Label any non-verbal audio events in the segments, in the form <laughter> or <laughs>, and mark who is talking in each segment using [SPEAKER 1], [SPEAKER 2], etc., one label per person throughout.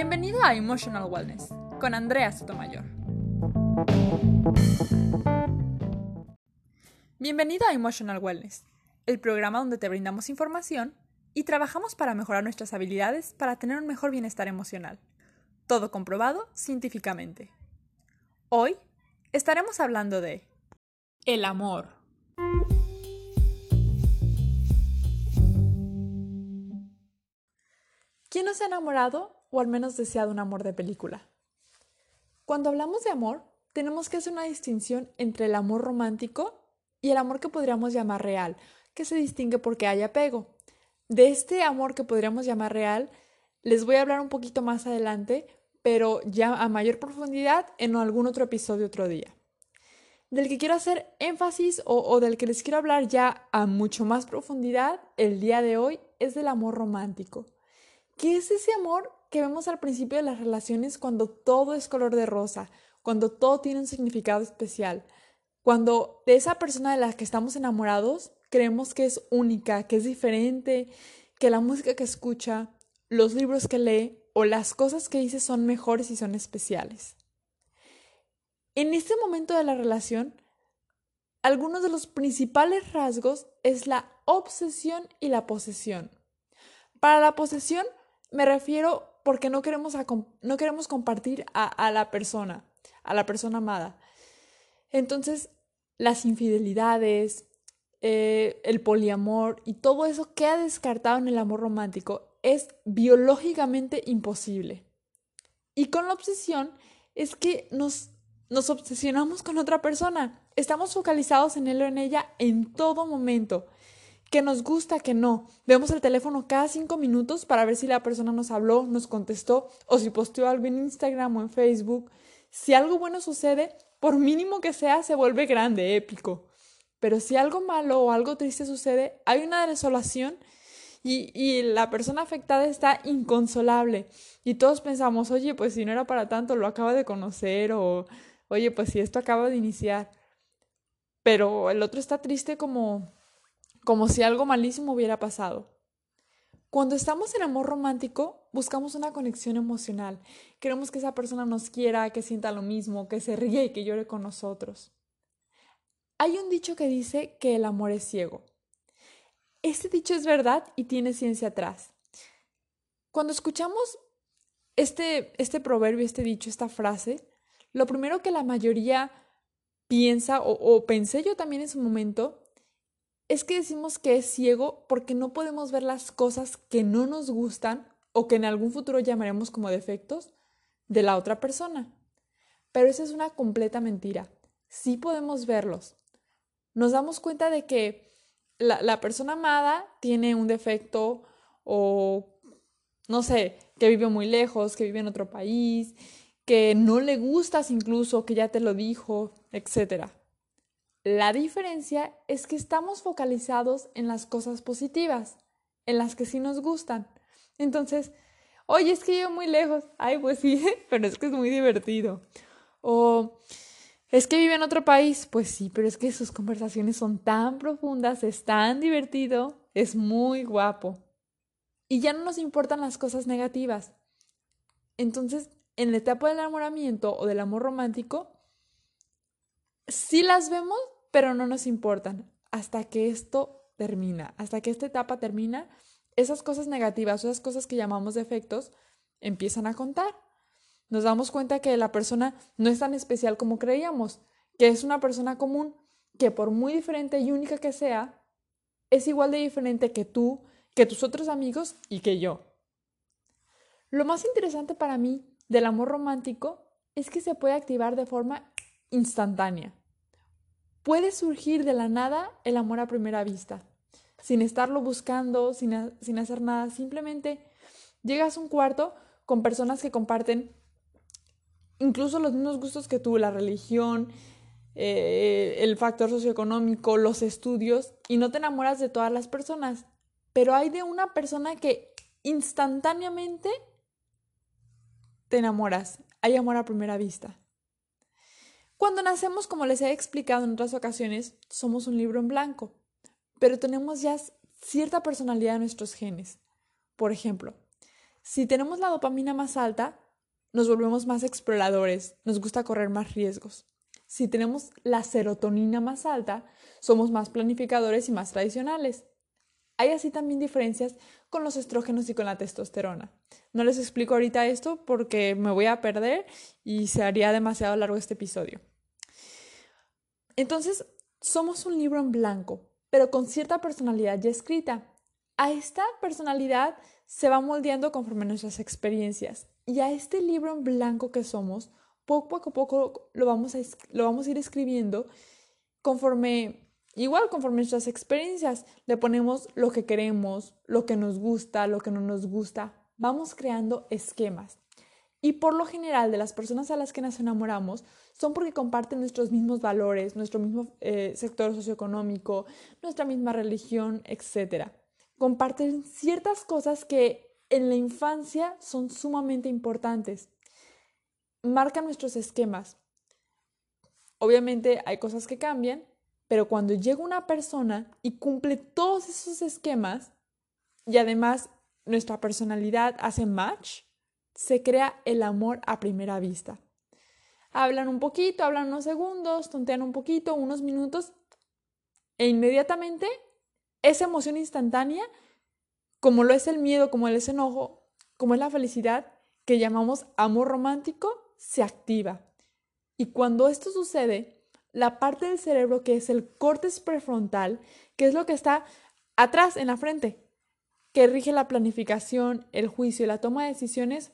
[SPEAKER 1] Bienvenido a Emotional Wellness con Andrea Sotomayor. Bienvenido a Emotional Wellness, el programa donde te brindamos información y trabajamos para mejorar nuestras habilidades para tener un mejor bienestar emocional. Todo comprobado científicamente. Hoy estaremos hablando de el amor. ¿Quién no se ha enamorado o al menos deseado un amor de película? Cuando hablamos de amor, tenemos que hacer una distinción entre el amor romántico y el amor que podríamos llamar real, que se distingue porque hay apego. De este amor que podríamos llamar real, les voy a hablar un poquito más adelante, pero ya a mayor profundidad en algún otro episodio otro día. Del que quiero hacer énfasis o, del que les quiero hablar ya a mucho más profundidad el día de hoy es del amor romántico que es ese amor que vemos al principio de las relaciones cuando todo es color de rosa, cuando todo tiene un significado especial, cuando de esa persona de la que estamos enamorados creemos que es única, que es diferente, que la música que escucha, los libros que lee o las cosas que dice son mejores y son especiales. En este momento de la relación, algunos de los principales rasgos es la obsesión y la posesión. Para la posesión me refiero porque no queremos, no queremos compartir a, la persona, a la persona amada. Entonces, las infidelidades, eh, el poliamor y todo eso queda descartado en el amor romántico es biológicamente imposible. Y con la obsesión es que nos, nos obsesionamos con otra persona. Estamos focalizados en él o en ella en todo momento que nos gusta, que no. Vemos el teléfono cada cinco minutos para ver si la persona nos habló, nos contestó o si posteó algo en Instagram o en Facebook. Si algo bueno sucede, por mínimo que sea, se vuelve grande, épico. Pero si algo malo o algo triste sucede, hay una desolación y, y la persona afectada está inconsolable. Y todos pensamos, oye, pues si no era para tanto, lo acaba de conocer o, oye, pues si esto acaba de iniciar. Pero el otro está triste como como si algo malísimo hubiera pasado. Cuando estamos en amor romántico, buscamos una conexión emocional. Queremos que esa persona nos quiera, que sienta lo mismo, que se ríe y que llore con nosotros. Hay un dicho que dice que el amor es ciego. Este dicho es verdad y tiene ciencia atrás. Cuando escuchamos este, este proverbio, este dicho, esta frase, lo primero que la mayoría piensa, o, o pensé yo también en su momento, es que decimos que es ciego porque no podemos ver las cosas que no nos gustan o que en algún futuro llamaremos como defectos de la otra persona. Pero esa es una completa mentira. Sí podemos verlos. Nos damos cuenta de que la, persona amada tiene un defecto o, no sé, que vive muy lejos, que vive en otro país, que no le gustas incluso, que ya te lo dijo, etcétera. La diferencia es que estamos focalizados en las cosas positivas, en las que sí nos gustan. Entonces, oye, es que yo muy lejos. Ay, pues sí, <laughs> pero es que es muy divertido. O es que vive en otro país. Pues sí, pero es que sus conversaciones son tan profundas, es tan divertido, es muy guapo. Y ya no nos importan las cosas negativas. Entonces, en la etapa del enamoramiento o del amor romántico, sí las vemos, pero no nos importan hasta que esto termina, hasta que esta etapa termina, esas cosas negativas, esas cosas que llamamos defectos, empiezan a contar. Nos damos cuenta que la persona no es tan especial como creíamos, que es una persona común, que por muy diferente y única que sea, es igual de diferente que tú, que tus otros amigos y que yo. Lo más interesante para mí del amor romántico es que se puede activar de forma instantánea. Puede surgir de la nada el amor a primera vista, sin estarlo buscando, sin, hacer nada, simplemente llegas a un cuarto con personas que comparten incluso los mismos gustos que tú, la religión, eh, el factor socioeconómico, los estudios, y no te enamoras de todas las personas, pero hay de una persona que instantáneamente te enamoras, hay amor a primera vista. Cuando nacemos, como les he explicado en otras ocasiones, somos un libro en blanco, pero tenemos ya cierta personalidad en nuestros genes. Por ejemplo, Si tenemos la dopamina más alta, nos volvemos más exploradores, nos gusta correr más riesgos. Si tenemos la serotonina más alta, somos más planificadores y más tradicionales. Hay así también diferencias con los estrógenos y con la testosterona. No les explico ahorita esto porque me voy a perder y se haría demasiado largo este episodio. Entonces, somos un libro en blanco, pero con cierta personalidad ya escrita. A esta personalidad se va moldeando conforme nuestras experiencias y a este libro en blanco que somos, poco a poco lo vamos a, lo vamos a ir escribiendo conforme, igual conforme nuestras experiencias, le ponemos lo que queremos, lo que nos gusta, lo que no nos gusta, vamos creando esquemas. Y por lo general, de las personas a las que nos enamoramos son porque comparten nuestros mismos valores, nuestro mismo eh, sector socioeconómico, nuestra misma religión, etc. Comparten ciertas cosas que en la infancia son sumamente importantes. Marcan nuestros esquemas. Obviamente hay cosas que cambian, pero cuando llega una persona y cumple todos esos esquemas y además nuestra personalidad hace match, se crea el amor a primera vista. Hablan un poquito, hablan unos segundos, tontean un poquito, unos minutos, e inmediatamente esa emoción instantánea, como lo es el miedo, como el enojo, como es la felicidad, que llamamos amor romántico, se activa. Y cuando esto sucede, la parte del cerebro que es el córtex prefrontal, que es lo que está atrás en la frente, que rige la planificación, el juicio y la toma de decisiones,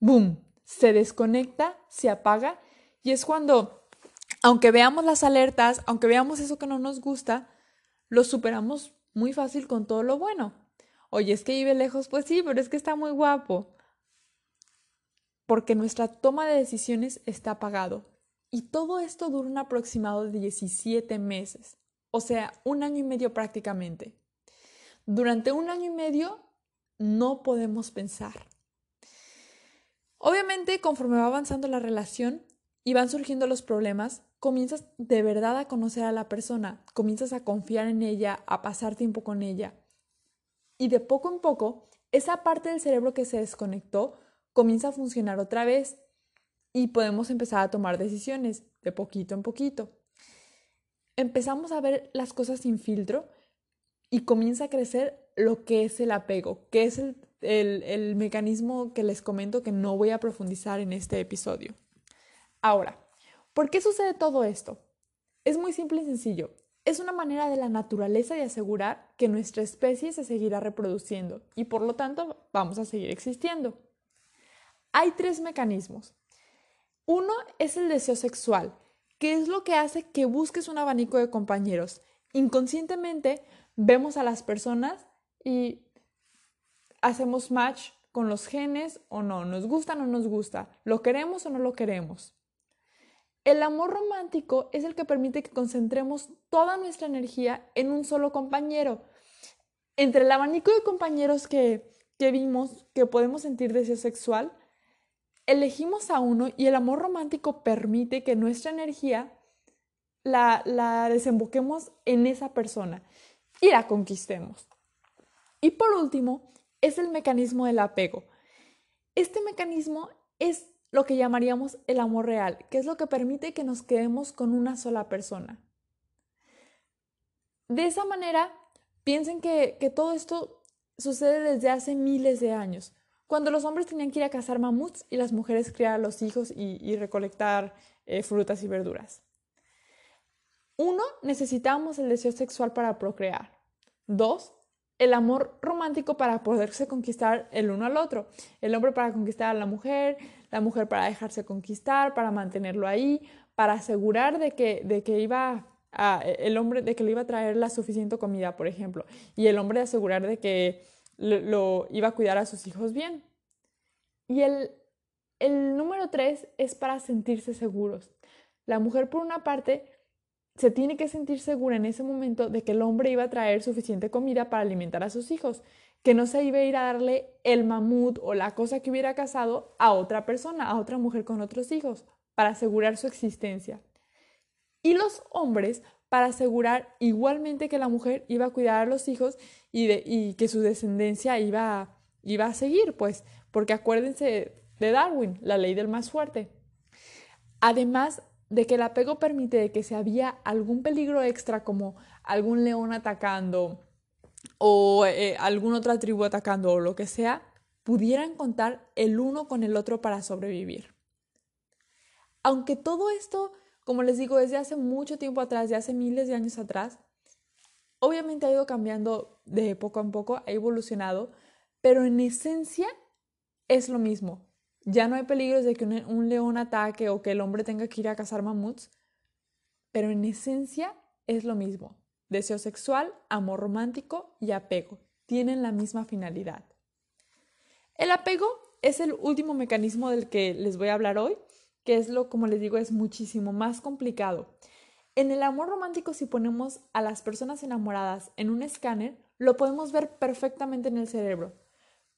[SPEAKER 1] ¡boom! Se desconecta, se apaga y es cuando, aunque veamos las alertas, aunque veamos eso que no nos gusta, lo superamos muy fácil con todo lo bueno. Oye, es que vive lejos, pues sí, pero es que está muy guapo. Porque nuestra toma de decisiones está apagado. Y todo esto dura un aproximado de 17 meses, o sea, un año y medio prácticamente. Durante un año y medio no podemos pensar. Obviamente, conforme va avanzando la relación y van surgiendo los problemas, comienzas de verdad a conocer a la persona, comienzas a confiar en ella, a pasar tiempo con ella. Y de poco en poco, esa parte del cerebro que se desconectó comienza a funcionar otra vez y podemos empezar a tomar decisiones de poquito en poquito. Empezamos a ver las cosas sin filtro y comienza a crecer lo que es el apego, que es el el, mecanismo que les comento que no voy a profundizar en este episodio. Ahora, ¿por qué sucede todo esto? Es muy simple y sencillo. Es una manera de la naturaleza de asegurar que nuestra especie se seguirá reproduciendo y por lo tanto vamos a seguir existiendo. Hay tres mecanismos. Uno es el deseo sexual, que es lo que hace que busques un abanico de compañeros. Inconscientemente vemos a las personas y hacemos match con los genes o no, nos gusta o no nos gusta, lo queremos o no lo queremos. El amor romántico es el que permite que concentremos toda nuestra energía en un solo compañero. Entre el abanico de compañeros que, vimos que podemos sentir deseo sexual, elegimos a uno y el amor romántico permite que nuestra energía la, la desemboquemos en esa persona y la conquistemos. Y por último, es el mecanismo del apego. Este mecanismo es lo que llamaríamos el amor real, que es lo que permite que nos quedemos con una sola persona. De esa manera, piensen que, todo esto sucede desde hace miles de años, cuando los hombres tenían que ir a cazar mamuts y las mujeres criar a los hijos y, recolectar eh, frutas y verduras. Uno, necesitamos el deseo sexual para procrear. Dos, el amor romántico para poderse conquistar el uno al otro. El hombre para conquistar a la mujer, la mujer para dejarse conquistar, para mantenerlo ahí, para asegurar de que, de que iba el hombre de que le iba a traer la suficiente comida, por ejemplo, y el hombre de asegurar de que lo, iba a cuidar a sus hijos bien. Y el, el número tres es para sentirse seguros. La mujer, por una parte, se tiene que sentir segura en ese momento de que el hombre iba a traer suficiente comida para alimentar a sus hijos, que no se iba a ir a darle el mamut o la cosa que hubiera casado a otra persona, a otra mujer con otros hijos, para asegurar su existencia. Y los hombres para asegurar igualmente que la mujer iba a cuidar a los hijos y, que su descendencia iba, iba a seguir, pues, porque acuérdense de Darwin, la ley del más fuerte. Además de que el apego permite que si había algún peligro extra como algún león atacando o eh, alguna otra tribu atacando o lo que sea, pudieran contar el uno con el otro para sobrevivir. Aunque todo esto, como les digo, desde hace mucho tiempo atrás, de hace miles de años atrás, obviamente ha ido cambiando de poco a poco, ha evolucionado, pero en esencia es lo mismo. Ya no hay peligros de que un, león ataque o que el hombre tenga que ir a cazar mamuts, pero en esencia es lo mismo. Deseo sexual, amor romántico y apego tienen la misma finalidad. El apego es el último mecanismo del que les voy a hablar hoy, que es lo, como les digo, es muchísimo más complicado. En el amor romántico, si ponemos a las personas enamoradas en un escáner, lo podemos ver perfectamente en el cerebro.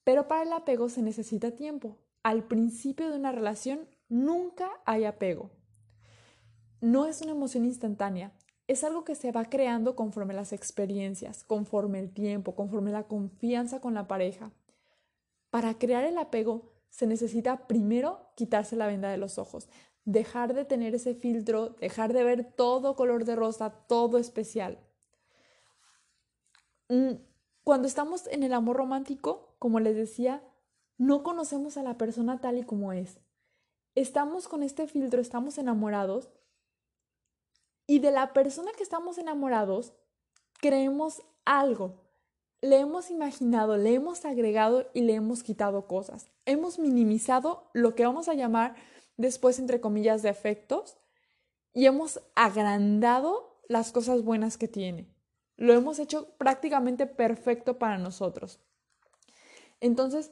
[SPEAKER 1] Pero para el apego se necesita tiempo. Al principio de una relación nunca hay apego. No es una emoción instantánea, es algo que se va creando conforme las experiencias, conforme el tiempo, conforme la confianza con la pareja. Para crear el apego se necesita primero quitarse la venda de los ojos, dejar de tener ese filtro, dejar de ver todo color de rosa, todo especial. Mm, cuando estamos en el amor romántico, como les decía, no conocemos a la persona tal y como es. Estamos con este filtro, estamos enamorados y de la persona que estamos enamorados creemos algo. Le hemos imaginado, le hemos agregado y le hemos quitado cosas. Hemos minimizado lo que vamos a llamar después, entre comillas, defectos y hemos agrandado las cosas buenas que tiene. Lo hemos hecho prácticamente perfecto para nosotros. Entonces,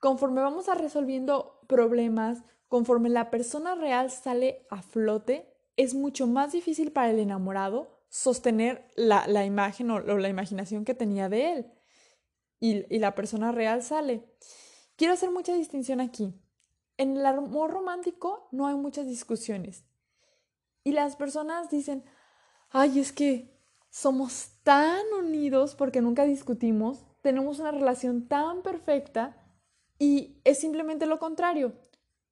[SPEAKER 1] conforme vamos a resolviendo problemas, conforme la persona real sale a flote, es mucho más difícil para el enamorado sostener la, imagen o, la imaginación que tenía de él. Y, y la persona real sale. Quiero hacer mucha distinción aquí. En el amor romántico no hay muchas discusiones. Y las personas dicen, ay, es que somos tan unidos porque nunca discutimos, tenemos una relación tan perfecta y es simplemente lo contrario.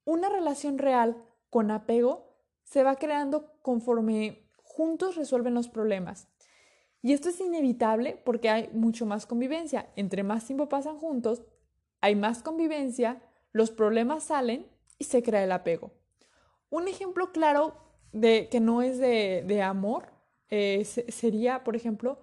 [SPEAKER 1] Una relación real con apego se va creando conforme juntos resuelven los problemas. Y esto es inevitable porque hay mucho más convivencia. Entre más tiempo pasan juntos, hay más convivencia, los problemas salen y se crea el apego. Un ejemplo claro de que no es de, amor eh, sería, por ejemplo,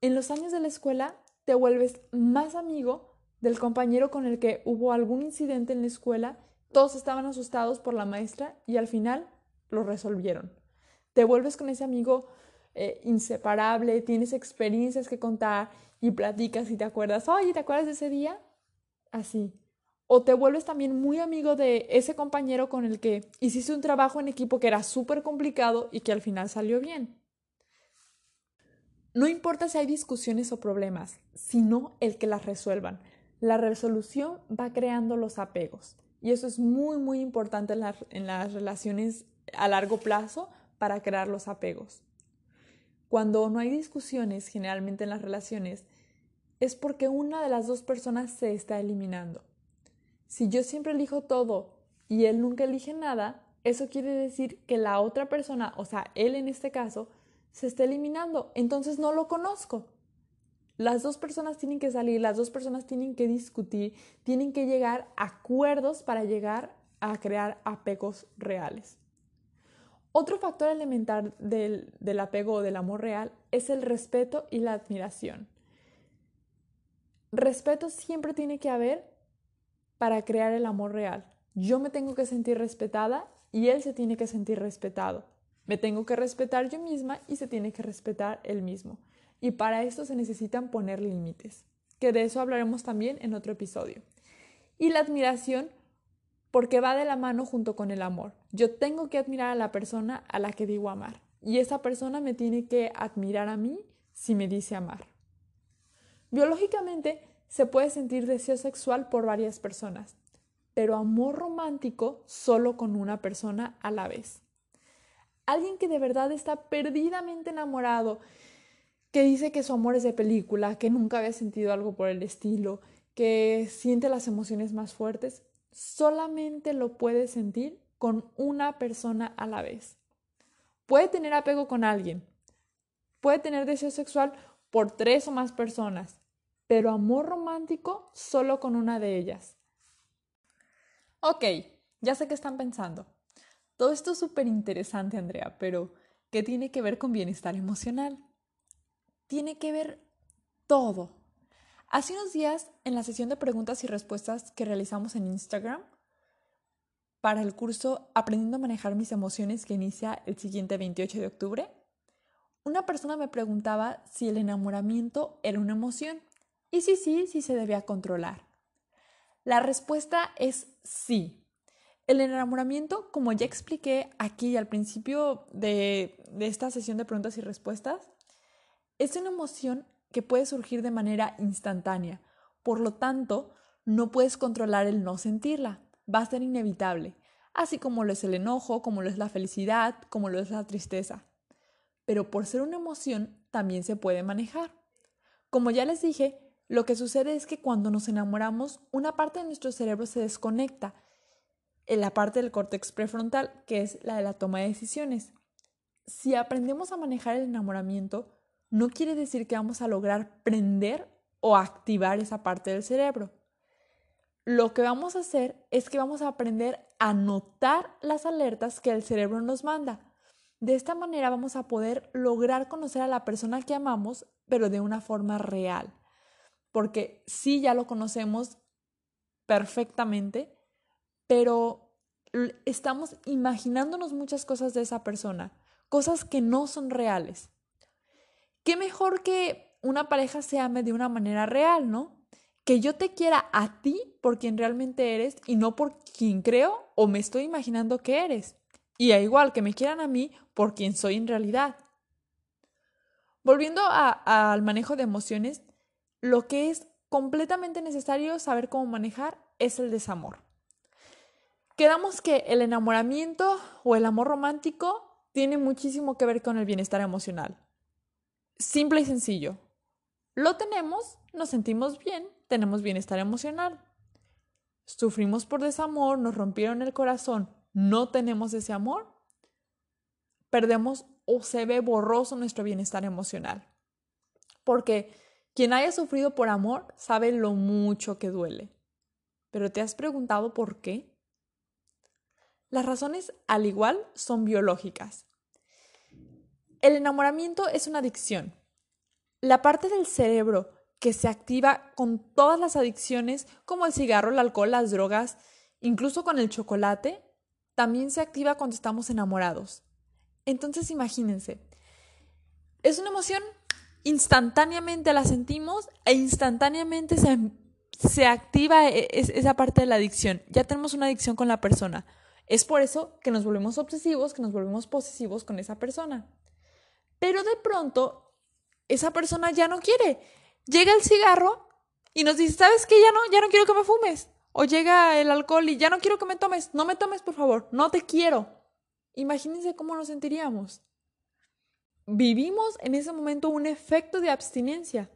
[SPEAKER 1] en los años de la escuela te vuelves más amigo del compañero con el que hubo algún incidente en la escuela, todos estaban asustados por la maestra y al final lo resolvieron. Te vuelves con ese amigo eh, inseparable, tienes experiencias que contar y platicas y te acuerdas, oye, ¿te acuerdas de ese día? Así. O te vuelves también muy amigo de ese compañero con el que hiciste un trabajo en equipo que era súper complicado y que al final salió bien. No importa si hay discusiones o problemas, sino el que las resuelvan. La resolución va creando los apegos. Y eso es muy, muy importante en, en las relaciones a largo plazo para crear los apegos. Cuando no hay discusiones generalmente en las relaciones, es porque una de las dos personas se está eliminando. Si yo siempre elijo todo y él nunca elige nada, eso quiere decir que la otra persona, o sea, él en este caso, se está eliminando. Entonces no lo conozco. Las dos personas tienen que salir, las dos personas tienen que discutir, tienen que llegar a acuerdos para llegar a crear apegos reales. Otro factor elemental del, apego o del amor real es el respeto y la admiración. Respeto siempre tiene que haber para crear el amor real. Yo me tengo que sentir respetada y él se tiene que sentir respetado. Me tengo que respetar yo misma y se tiene que respetar él mismo. Y para esto se necesitan poner límites, que de eso hablaremos también en otro episodio. Y la admiración porque va de la mano junto con el amor. Yo tengo que admirar a la persona a la que digo amar y esa persona me tiene que admirar a mí si me dice amar. Biológicamente se puede sentir deseo sexual por varias personas, pero amor romántico solo con una persona a la vez. Alguien que de verdad está perdidamente enamorado, que dice que su amor es de película, que nunca había sentido algo por el estilo, que siente las emociones más fuertes, solamente lo puede sentir con una persona a la vez. Puede tener apego con alguien, puede tener deseo sexual por tres o más personas, pero amor romántico solo con una de ellas. Ok, ya sé qué están pensando. Todo esto es súper interesante, Andrea, pero ¿qué tiene que ver con bienestar emocional? Tiene que ver todo. Hace unos días, en la sesión de preguntas y respuestas que realizamos en Instagram, para el curso Aprendiendo a manejar mis emociones que inicia el siguiente 28 de octubre, una persona me preguntaba si el enamoramiento era una emoción y si sí, si se debía controlar. La respuesta es sí. El enamoramiento, como ya expliqué aquí al principio de, de esta sesión de preguntas y respuestas, es una emoción que puede surgir de manera instantánea. Por lo tanto, no puedes controlar el no sentirla. Va a ser inevitable, así como lo es el enojo, como lo es la felicidad, como lo es la tristeza pero por ser una emoción también se puede manejar. Como ya les dije, lo que sucede es que cuando nos enamoramos, una parte de nuestro cerebro se desconecta, en la parte del córtex prefrontal, que es la de la toma de decisiones. Si aprendemos a manejar el enamoramiento, no quiere decir que vamos a lograr prender o activar esa parte del cerebro. Lo que vamos a hacer es que vamos a aprender a notar las alertas que el cerebro nos manda de esta manera vamos a poder lograr conocer a la persona que amamos, pero de una forma real. Porque sí, ya lo conocemos perfectamente, pero estamos imaginándonos muchas cosas de esa persona, cosas que no son reales. ¿Qué mejor que una pareja se ame de una manera real, no? Que yo te quiera a ti por quien realmente eres y no por quien creo o me estoy imaginando que eres. Y a igual que me quieran a mí por quien soy en realidad. Volviendo al manejo de emociones, lo que es completamente necesario saber cómo manejar es el desamor. Quedamos que el enamoramiento o el amor romántico tiene muchísimo que ver con el bienestar emocional. Simple y sencillo. Lo tenemos, nos sentimos bien, tenemos bienestar emocional. Sufrimos por desamor, nos rompieron el corazón, no tenemos ese amor, perdemos o se ve borroso nuestro bienestar emocional. Porque quien haya sufrido por amor sabe lo mucho que duele. Pero ¿te has preguntado por qué? Las razones, al igual, son biológicas. El enamoramiento es una adicción. La parte del cerebro que se activa con todas las adicciones, como el cigarro, el alcohol, las drogas, incluso con el chocolate, también se activa cuando estamos enamorados. Entonces imagínense, es una emoción, instantáneamente la sentimos e instantáneamente se, activa e, esa parte de la adicción. Ya tenemos una adicción con la persona. Es por eso que nos volvemos obsesivos, que nos volvemos posesivos con esa persona. Pero de pronto, esa persona ya no quiere. Llega el cigarro y nos dice, ¿sabes qué? Ya no, ya no quiero que me fumes. O llega el alcohol y ya no quiero que me tomes. No me tomes, por favor. No te quiero. Imagínense cómo nos sentiríamos. Vivimos en ese momento un efecto de abstinencia.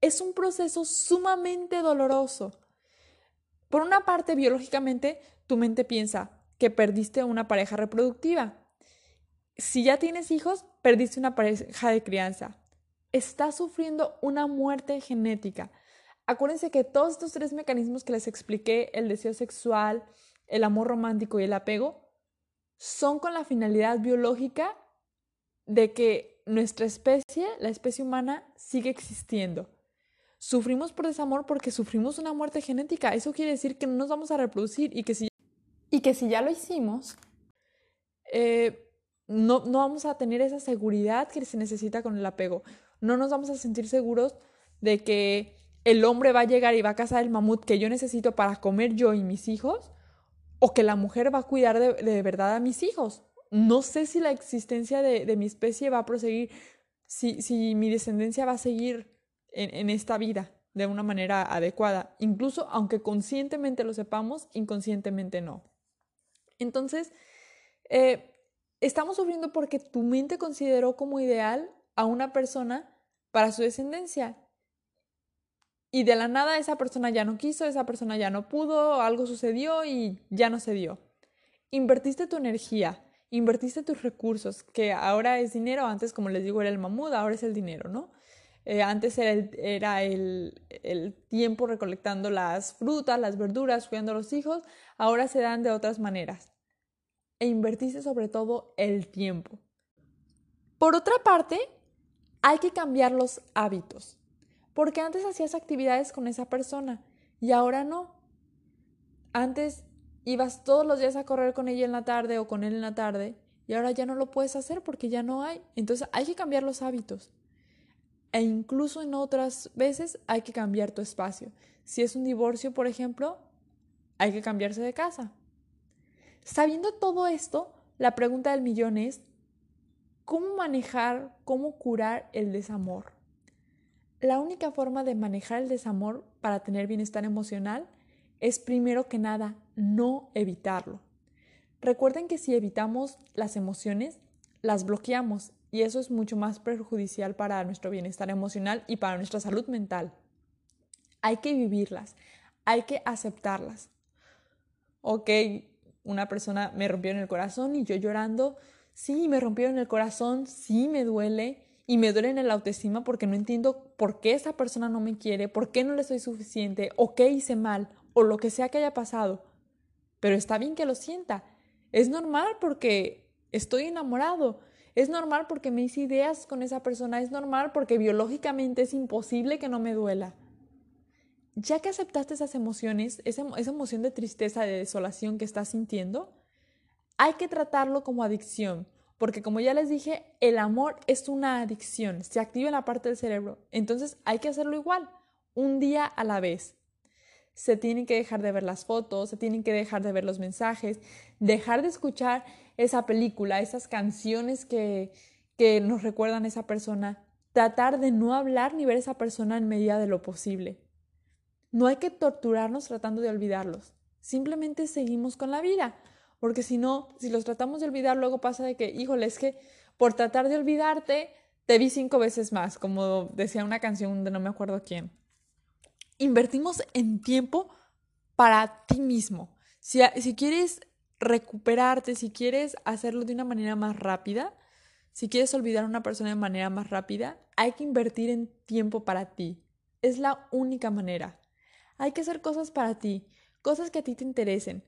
[SPEAKER 1] Es un proceso sumamente doloroso. Por una parte, biológicamente, tu mente piensa que perdiste una pareja reproductiva. Si ya tienes hijos, perdiste una pareja de crianza. Estás sufriendo una muerte genética. Acuérdense que todos estos tres mecanismos que les expliqué, el deseo sexual, el amor romántico y el apego, son con la finalidad biológica de que nuestra especie, la especie humana, sigue existiendo. Sufrimos por desamor porque sufrimos una muerte genética. Eso quiere decir que no nos vamos a reproducir y que si, y que si ya lo hicimos, eh, no, no vamos a tener esa seguridad que se necesita con el apego. No nos vamos a sentir seguros de que el hombre va a llegar y va a cazar el mamut que yo necesito para comer yo y mis hijos, o que la mujer va a cuidar de, verdad a mis hijos. No sé si la existencia de, mi especie va a proseguir, si, si, mi descendencia va a seguir en, esta vida de una manera adecuada, incluso aunque conscientemente lo sepamos, inconscientemente no. Entonces, eh, estamos sufriendo porque tu mente consideró como ideal a una persona para su descendencia y de la nada esa persona ya no quiso, esa persona ya no pudo, algo sucedió y ya no se dio. Invertiste tu energía, invertiste tus recursos, que ahora es dinero, antes como les digo era el mamut, ahora es el dinero, ¿no? Eh, antes era, el, era el, el, tiempo recolectando las frutas, las verduras, cuidando a los hijos, ahora se dan de otras maneras. E invertiste sobre todo el tiempo. Por otra parte, hay que cambiar los hábitos. Porque antes hacías actividades con esa persona y ahora no. Antes ibas todos los días a correr con ella en la tarde o con él en la tarde y ahora ya no lo puedes hacer porque ya no hay. Entonces hay que cambiar los hábitos. E incluso en otras veces hay que cambiar tu espacio. Si es un divorcio, por ejemplo, hay que cambiarse de casa. Sabiendo todo esto, la pregunta del millón es, ¿cómo manejar, cómo curar el desamor? La única forma de manejar el desamor para tener bienestar emocional es primero que nada no evitarlo. Recuerden que si evitamos las emociones, las bloqueamos y eso es mucho más perjudicial para nuestro bienestar emocional y para nuestra salud mental. Hay que vivirlas, hay que aceptarlas. Ok, una persona me rompió en el corazón y yo llorando, sí, me rompió en el corazón, sí, me duele, y me duele en el autoestima porque no entiendo por qué esa persona no me quiere, por qué no le soy suficiente, o qué hice mal, o lo que sea que haya pasado. Pero está bien que lo sienta. Es normal porque estoy enamorado. Es normal porque me hice ideas con esa persona. Es normal porque biológicamente es imposible que no me duela. Ya que aceptaste esas emociones, esa, emoción de tristeza, de desolación que estás sintiendo, hay que tratarlo como adicción porque como ya les dije, el amor es una adicción, se activa en la parte del cerebro. Entonces hay que hacerlo igual, un día a la vez. Se tienen que dejar de ver las fotos, se tienen que dejar de ver los mensajes, dejar de escuchar esa película, esas canciones que, que nos recuerdan a esa persona, tratar de no hablar ni ver a esa persona en medida de lo posible. No hay que torturarnos tratando de olvidarlos, simplemente seguimos con la vida. Porque si no, si los tratamos de olvidar, luego pasa de que, híjole, es que por tratar de olvidarte, te vi cinco veces más, como decía una canción de no me acuerdo quién. Invertimos en tiempo para ti mismo. Si, si quieres recuperarte, si quieres hacerlo de una manera más rápida, si quieres olvidar a una persona de manera más rápida, hay que invertir en tiempo para ti. Es la única manera. Hay que hacer cosas para ti, cosas que a ti te interesen.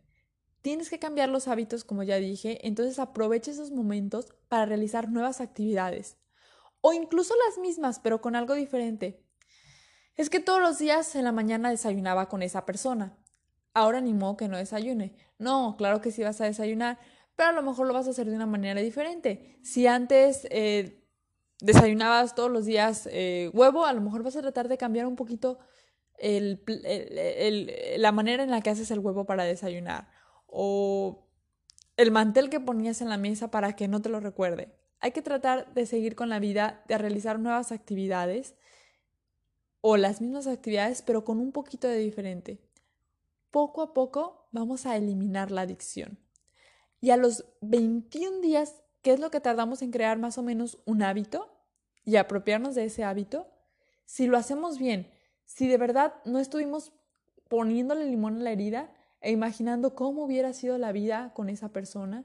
[SPEAKER 1] Tienes que cambiar los hábitos, como ya dije, entonces aprovecha esos momentos para realizar nuevas actividades. O incluso las mismas, pero con algo diferente. Es que todos los días en la mañana desayunaba con esa persona. Ahora ni modo que no desayune. No, claro que sí vas a desayunar, pero a lo mejor lo vas a hacer de una manera diferente. Si antes eh, desayunabas todos los días eh, huevo, a lo mejor vas a tratar de cambiar un poquito la manera en la que haces el huevo para desayunar o el mantel que ponías en la mesa para que no te lo recuerde. Hay que tratar de seguir con la vida, de realizar nuevas actividades o las mismas actividades, pero con un poquito de diferente. Poco a poco vamos a eliminar la adicción. Y a los 21 días, ¿qué es lo que tardamos en crear más o menos un hábito y apropiarnos de ese hábito? Si lo hacemos bien, si de verdad no estuvimos poniéndole limón a la herida, e imaginando cómo hubiera sido la vida con esa persona,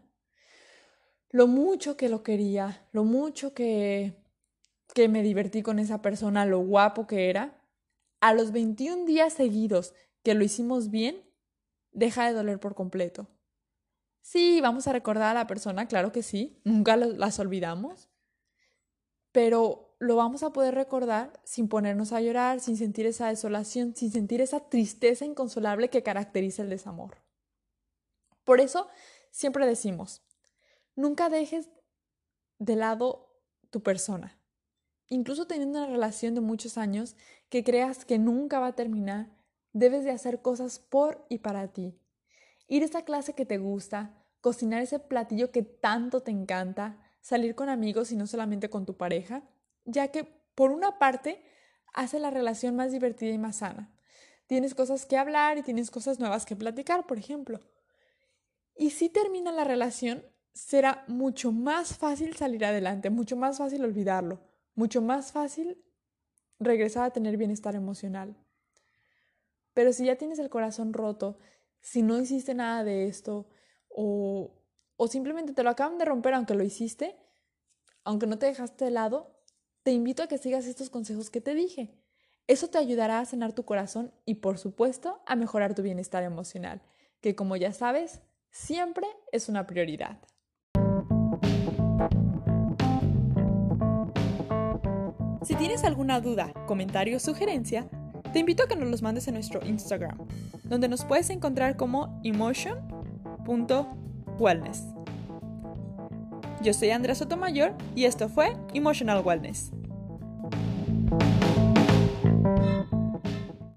[SPEAKER 1] lo mucho que lo quería, lo mucho que, que me divertí con esa persona, lo guapo que era, a los 21 días seguidos que lo hicimos bien, deja de doler por completo. Sí, vamos a recordar a la persona, claro que sí, nunca las olvidamos, pero lo vamos a poder recordar sin ponernos a llorar, sin sentir esa desolación, sin sentir esa tristeza inconsolable que caracteriza el desamor. Por eso siempre decimos, nunca dejes de lado tu persona. Incluso teniendo una relación de muchos años que creas que nunca va a terminar, debes de hacer cosas por y para ti. Ir a esa clase que te gusta, cocinar ese platillo que tanto te encanta, salir con amigos y no solamente con tu pareja, ya que por una parte hace la relación más divertida y más sana. Tienes cosas que hablar y tienes cosas nuevas que platicar, por ejemplo. Y si termina la relación, será mucho más fácil salir adelante, mucho más fácil olvidarlo, mucho más fácil regresar a tener bienestar emocional. Pero si ya tienes el corazón roto, si no hiciste nada de esto o, o simplemente te lo acaban de romper aunque lo hiciste, aunque no te dejaste de lado, te invito a que sigas estos consejos que te dije. Eso te ayudará a sanar tu corazón y por supuesto a mejorar tu bienestar emocional, que como ya sabes, siempre es una prioridad. Si tienes alguna duda, comentario o sugerencia, te invito a que nos los mandes en nuestro Instagram, donde nos puedes encontrar como emotion.wellness. Yo soy Andrea Sotomayor y esto fue Emotional Wellness.